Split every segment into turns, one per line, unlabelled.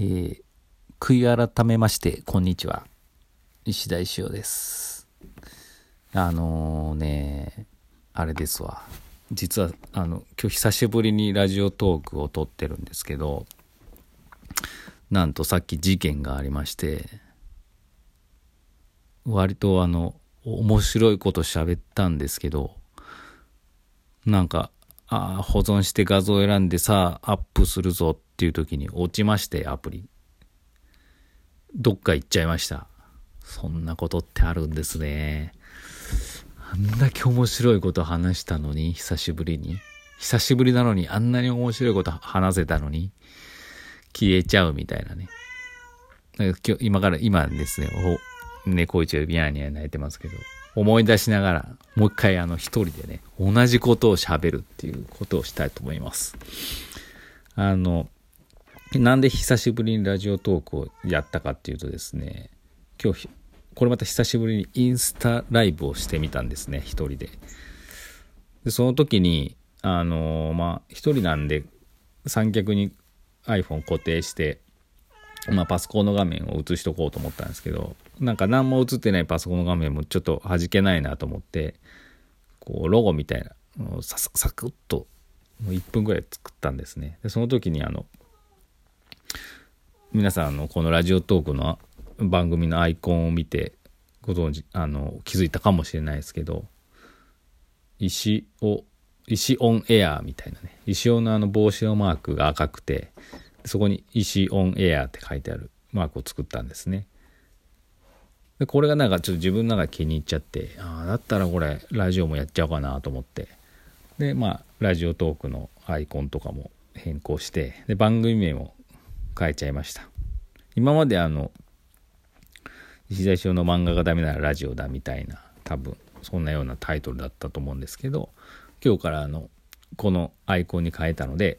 えー、悔い改めまして、こんにちは。石田石尾です。あのー、ね、あれですわ。実は、あの、今日久しぶりにラジオトークを撮ってるんですけど、なんとさっき事件がありまして、割とあの、面白いこと喋ったんですけど、なんか、あ保存して画像を選んでさあアップするぞっていう時に落ちましてアプリ。どっか行っちゃいました。そんなことってあるんですね。あんだけ面白いこと話したのに久しぶりに。久しぶりなのにあんなに面白いこと話せたのに消えちゃうみたいなね。今日今から今ですね猫一応ビャーニャ泣いてますけど。思い出しながら、もう一回あの一人でね、同じことを喋るっていうことをしたいと思います。あの、なんで久しぶりにラジオトークをやったかっていうとですね、今日、これまた久しぶりにインスタライブをしてみたんですね、一人で。で、その時に、あのまあ、一人なんで三脚に iPhone 固定して、まあ、パソコンの画面を映しとこうと思ったんですけど、なんか何も映ってないパソコンの画面もちょっと弾けないなと思って、こう、ロゴみたいなのをサササクッと、もう1分ぐらい作ったんですね。で、その時にあの、皆さんのこのラジオトークの番組のアイコンを見て、ご存知、あの、気づいたかもしれないですけど、石を、石オンエアみたいなね、石尾のあの帽子のマークが赤くて、そこに石オンエアって書いてあるマークを作ったんですね。でこれがなんかちょっと自分の中で気に入っちゃってああだったらこれラジオもやっちゃおうかなと思ってでまあラジオトークのアイコンとかも変更してで番組名も変えちゃいました今まであの石田翔の漫画がダメならラジオだみたいな多分そんなようなタイトルだったと思うんですけど今日からあのこのアイコンに変えたので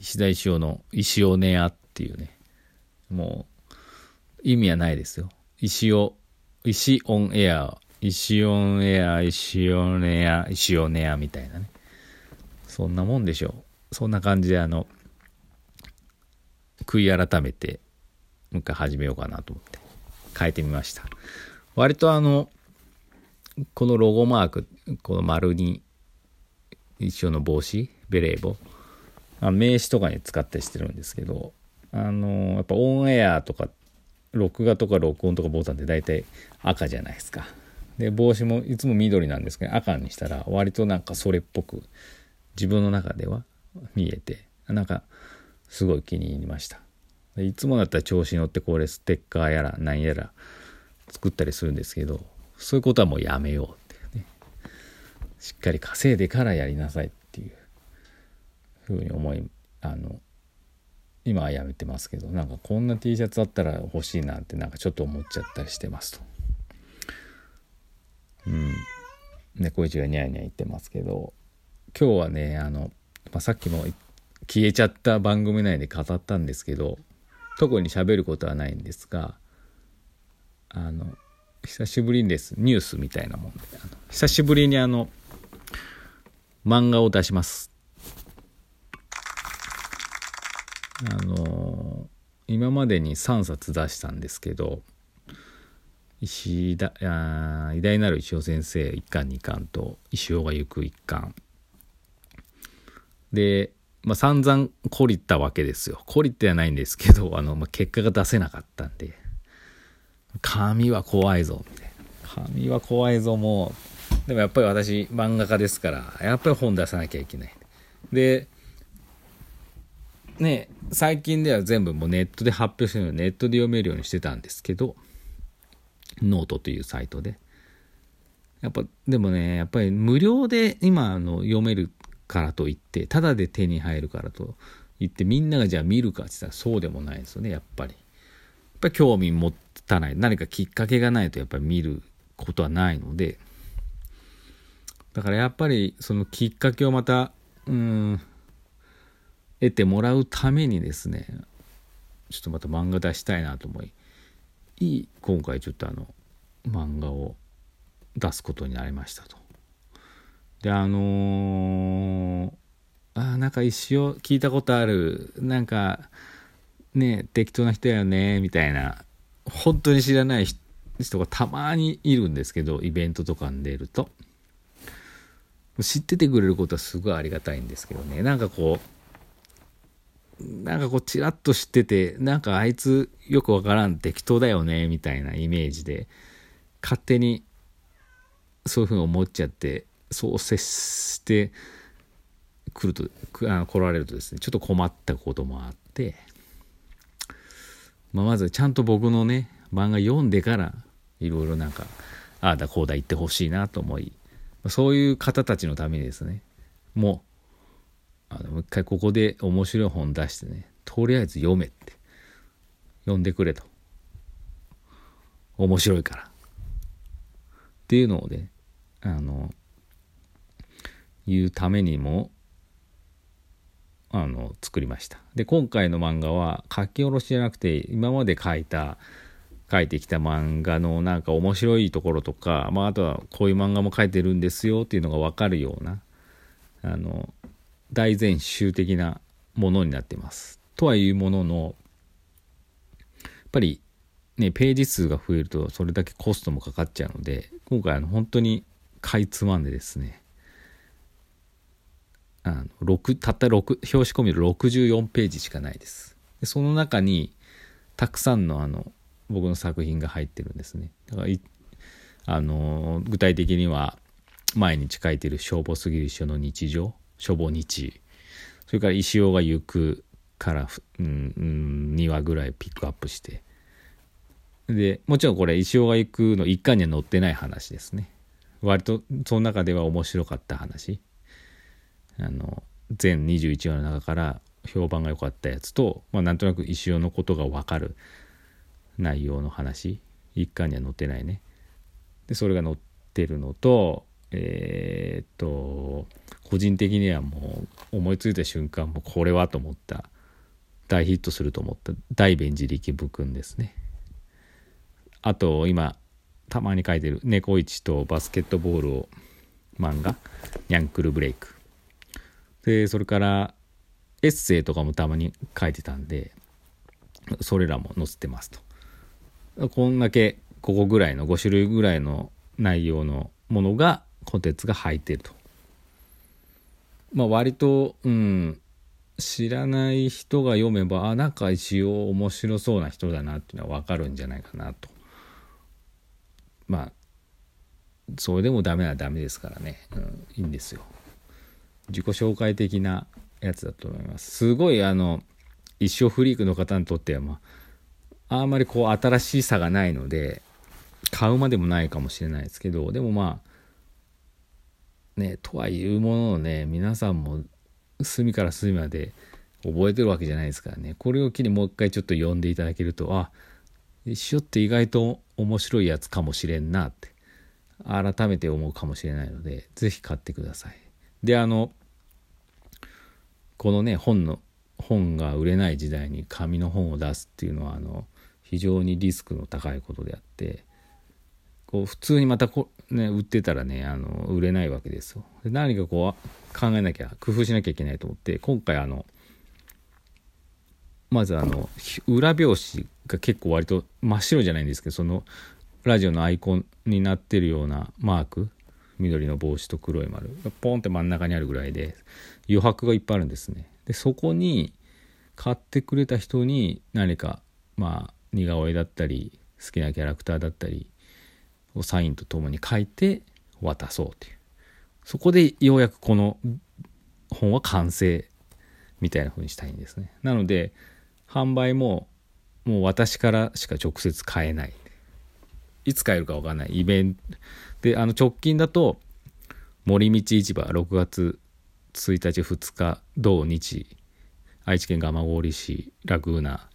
石田石尾の石尾ネアっていうねもう意味はないですよ石尾、石オンエア、石オンエア、石オンエア、石オンエアみたいなね。そんなもんでしょう。そんな感じであの、悔い改めて、もう一回始めようかなと思って変えてみました。割とあの、このロゴマーク、この丸に一緒の帽子、ベレー帽、あ名刺とかに使ったりしてるんですけど、あの、やっぱオンエアとか録画とか録音とかボタンって大体赤じゃないですか。で帽子もいつも緑なんですけど赤にしたら割となんかそれっぽく自分の中では見えてなんかすごい気に入りました。いつもだったら調子に乗ってこれステッカーやら何やら作ったりするんですけどそういうことはもうやめようってねしっかり稼いでからやりなさいってふうに思いあの今はやめてますけどなんかこんな T シャツあったら欲しいなってなんかちょっと思っちゃったりしてますと。うん。猫一がニャーニャー言ってますけど今日はねあの、まあ、さっきも消えちゃった番組内で語ったんですけど特に喋ることはないんですがあの久しぶりにですニュースみたいなもんであの久しぶりにあの漫画を出しますあの今までに3冊出したんですけど石田あ偉大なる石尾先生1巻2巻と石尾が行く1巻。で、まあ、散々懲りたわけですよ。懲りてはないんですけどあの、まあ、結果が出せなかったんで。紙は怖いぞって紙は怖いぞもう。でもやっぱり私漫画家ですからやっぱり本出さなきゃいけない。でね最近では全部もうネットで発表してるのネットで読めるようにしてたんですけどノートというサイトで。やっぱでもねやっぱり無料で今の読めるからといってただで手に入るからと言ってみんながじゃあ見るかって言ったらそうでもないですよねやっぱり。やっぱり興味持たない何かきっかけがないとやっぱり見ることはないので。だからやっぱりそのきっかけをまたうん得てもらうためにですねちょっとまた漫画出したいなと思い今回ちょっとあの漫画を出すことになりましたと。であのー、あなんか一生聞いたことあるなんかね適当な人やよねみたいな本当に知らない人がたまにいるんですけどイベントとかに出ると知っててくれることはすごいありがたいんですけどねなんかこうなんかこうちらっと知っててなんかあいつよくわからん適当だよねみたいなイメージで勝手にそういうふうに思っちゃってそう接して来るとあ来られるとですねちょっと困ったこともあって、まあ、まずちゃんと僕のね漫画読んでからいろいろなんかああだこうだ言ってほしいなと思いそういう方たちのためにですねもうあのもう一回ここで面白い本出してねとりあえず読めって。読んでくれと。面白いから。っていうのをねあの言うためにもあの作りました。で今回の漫画は書き下ろしじゃなくて今まで書いた書いてきた漫画のなんか面白いところとか、まあ、あとはこういう漫画も書いてるんですよっていうのが分かるようなあの大全集的なものになっています。とはいうもののやっぱりねページ数が増えるとそれだけコストもかかっちゃうので今回あの本当にかいつまんでですねあの6たった6表紙込みで64ページしかないです。でその中にたくさんのあの僕の作品が入ってるんですね。だからあの具体的には毎日書いてる「消防すぎる人の日常」「消防日」それから石尾が行くから、うん、うん、2話ぐらいピックアップして。でもちろんこれ石尾が行くの一巻には載ってない話ですね。割とその中では面白かった話。あの全21話の中から評判が良かったやつと、まあ、なんとなく石尾のことが分かる内容の話。一巻には載ってないね。でそれが載ってるのとえー、っと個人的にはもう思いついた瞬間もうこれはと思った。大ヒットすると思った。大弁寺力部君ですね。あと今たまに書いてる猫市とバスケットボールを漫画。ニャンクルブレイク。でそれからエッセイとかもたまに書いてたんでそれらも載せてますと。こんだけここぐらいの5種類ぐらいの内容のものがコンテンツが入ってると。まあ割とうん知らない人が読めばあなんか一応面白そうな人だなっていうのは分かるんじゃないかなと。まあそれでもダメはダメですからね、うん、いいんですよ。自己紹介的なやつだと思います。すごいあの一生フリークの方にとってはまああんまりこう新しさがないので買うまでもないかもしれないですけどでもまあねとはいうものをね皆さんも隅から隅まで覚えてるわけじゃないですからね。これを機にもう一回ちょっと読んでいただけるとあ一緒って意外と面白いやつかもしれんなって改めて思うかもしれないので是非買ってください。であのこのね本の本が売れない時代に紙の本を出すっていうのはあの非常にリスクの高いことであってこう普通にまたこ、ね、売ってたらねあの売れないわけですよ。で何かこう考えなきゃ工夫しなきゃいけないと思って今回あのまずあの裏表紙が結構割と真っ白じゃないんですけどそのラジオのアイコンになってるようなマーク緑の帽子と黒い丸がポンって真ん中にあるぐらいで余白がいっぱいあるんですね。でそこに買ってくれた人に何かまあ似顔絵だったり好きなキャラクターだったりをサインとともに書いて渡そうという。そこでようやくこの本は完成みたいな風にしたいんですね。なので販売ももう私からしか直接買えない。いつ買えるか分かんない。イベント。であの直近だと森道市場6月1日2日同日愛知県蒲郡市ラグーナ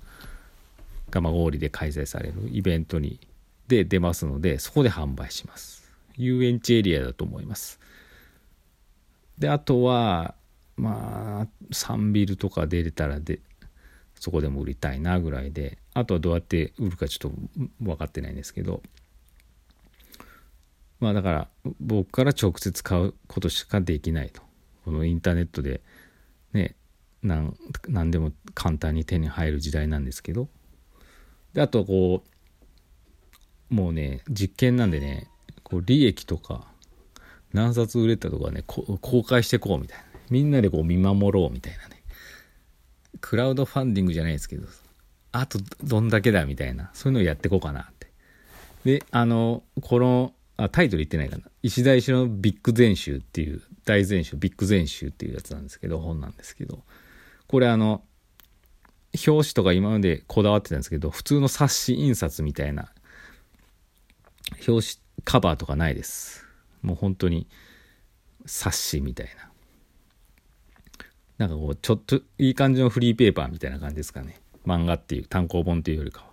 蒲郡で開催されるイベントにで出ますのでそこで販売します。遊園地エリアだと思います。であとはまあサンビルとか出れたらでそこでも売りたいなぐらいであとはどうやって売るかちょっと分かってないんですけどまあだから僕から直接買うことしかできないと。このインターネットでねなん何でも簡単に手に入る時代なんですけど。であとこうもうね実験なんでねこう利益とか何冊売れたとかね公開してこうみたいなみんなでこう見守ろうみたいなね。クラウドファンディングじゃないですけどあとどんだけだみたいなそういうのをやってこうかなって。であのこのあタイトル言ってないかな。石田石のビッグ全集っていう大全集ビッグ全集っていうやつなんですけど本なんですけど。これあの表紙とか今までこだわってたんですけど普通の冊子印刷みたいな表紙カバーとかないです。もう本当に冊子みたいな。なんかこうちょっといい感じのフリーペーパーみたいな感じですかね。漫画っていう単行本っていうよりかは。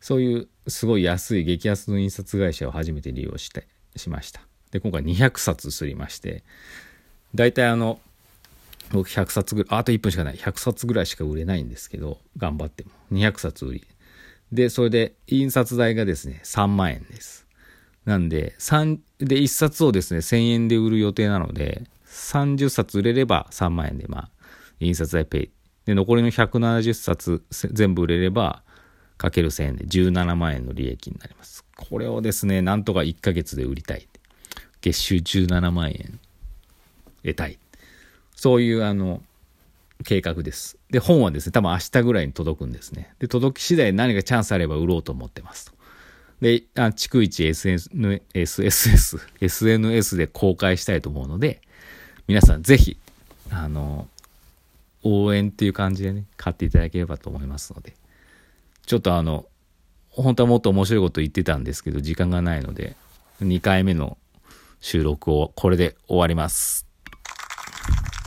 そういうすごい安い激安の印刷会社を初めて利用してしました。で今回200冊すりまして大体あの僕100冊ぐらいあと1分しかない。100冊ぐらいしか売れないんですけど頑張っても。200冊売り。でそれで印刷代がですね3万円です。なんで3で1冊をですね1000円で売る予定なので30冊売れれば3万円でまあ印刷代ペイ。で残りの170冊全部売れればかける1000円で17万円の利益になります。これをですねなんとか1ヶ月で売りたい。月収17万円得たい。そういうあの計画です。で、本はですね、多分明日ぐらいに届くんですね。で、届き次第何かチャンスあれば売ろうと思ってますと。で、あ逐一 SNS、SSS、SNS で公開したいと思うので、皆さんぜひ、あの、応援っていう感じでね、買っていただければと思いますので、ちょっとあの、本当はもっと面白いこと言ってたんですけど、時間がないので、2回目の収録をこれで終わります。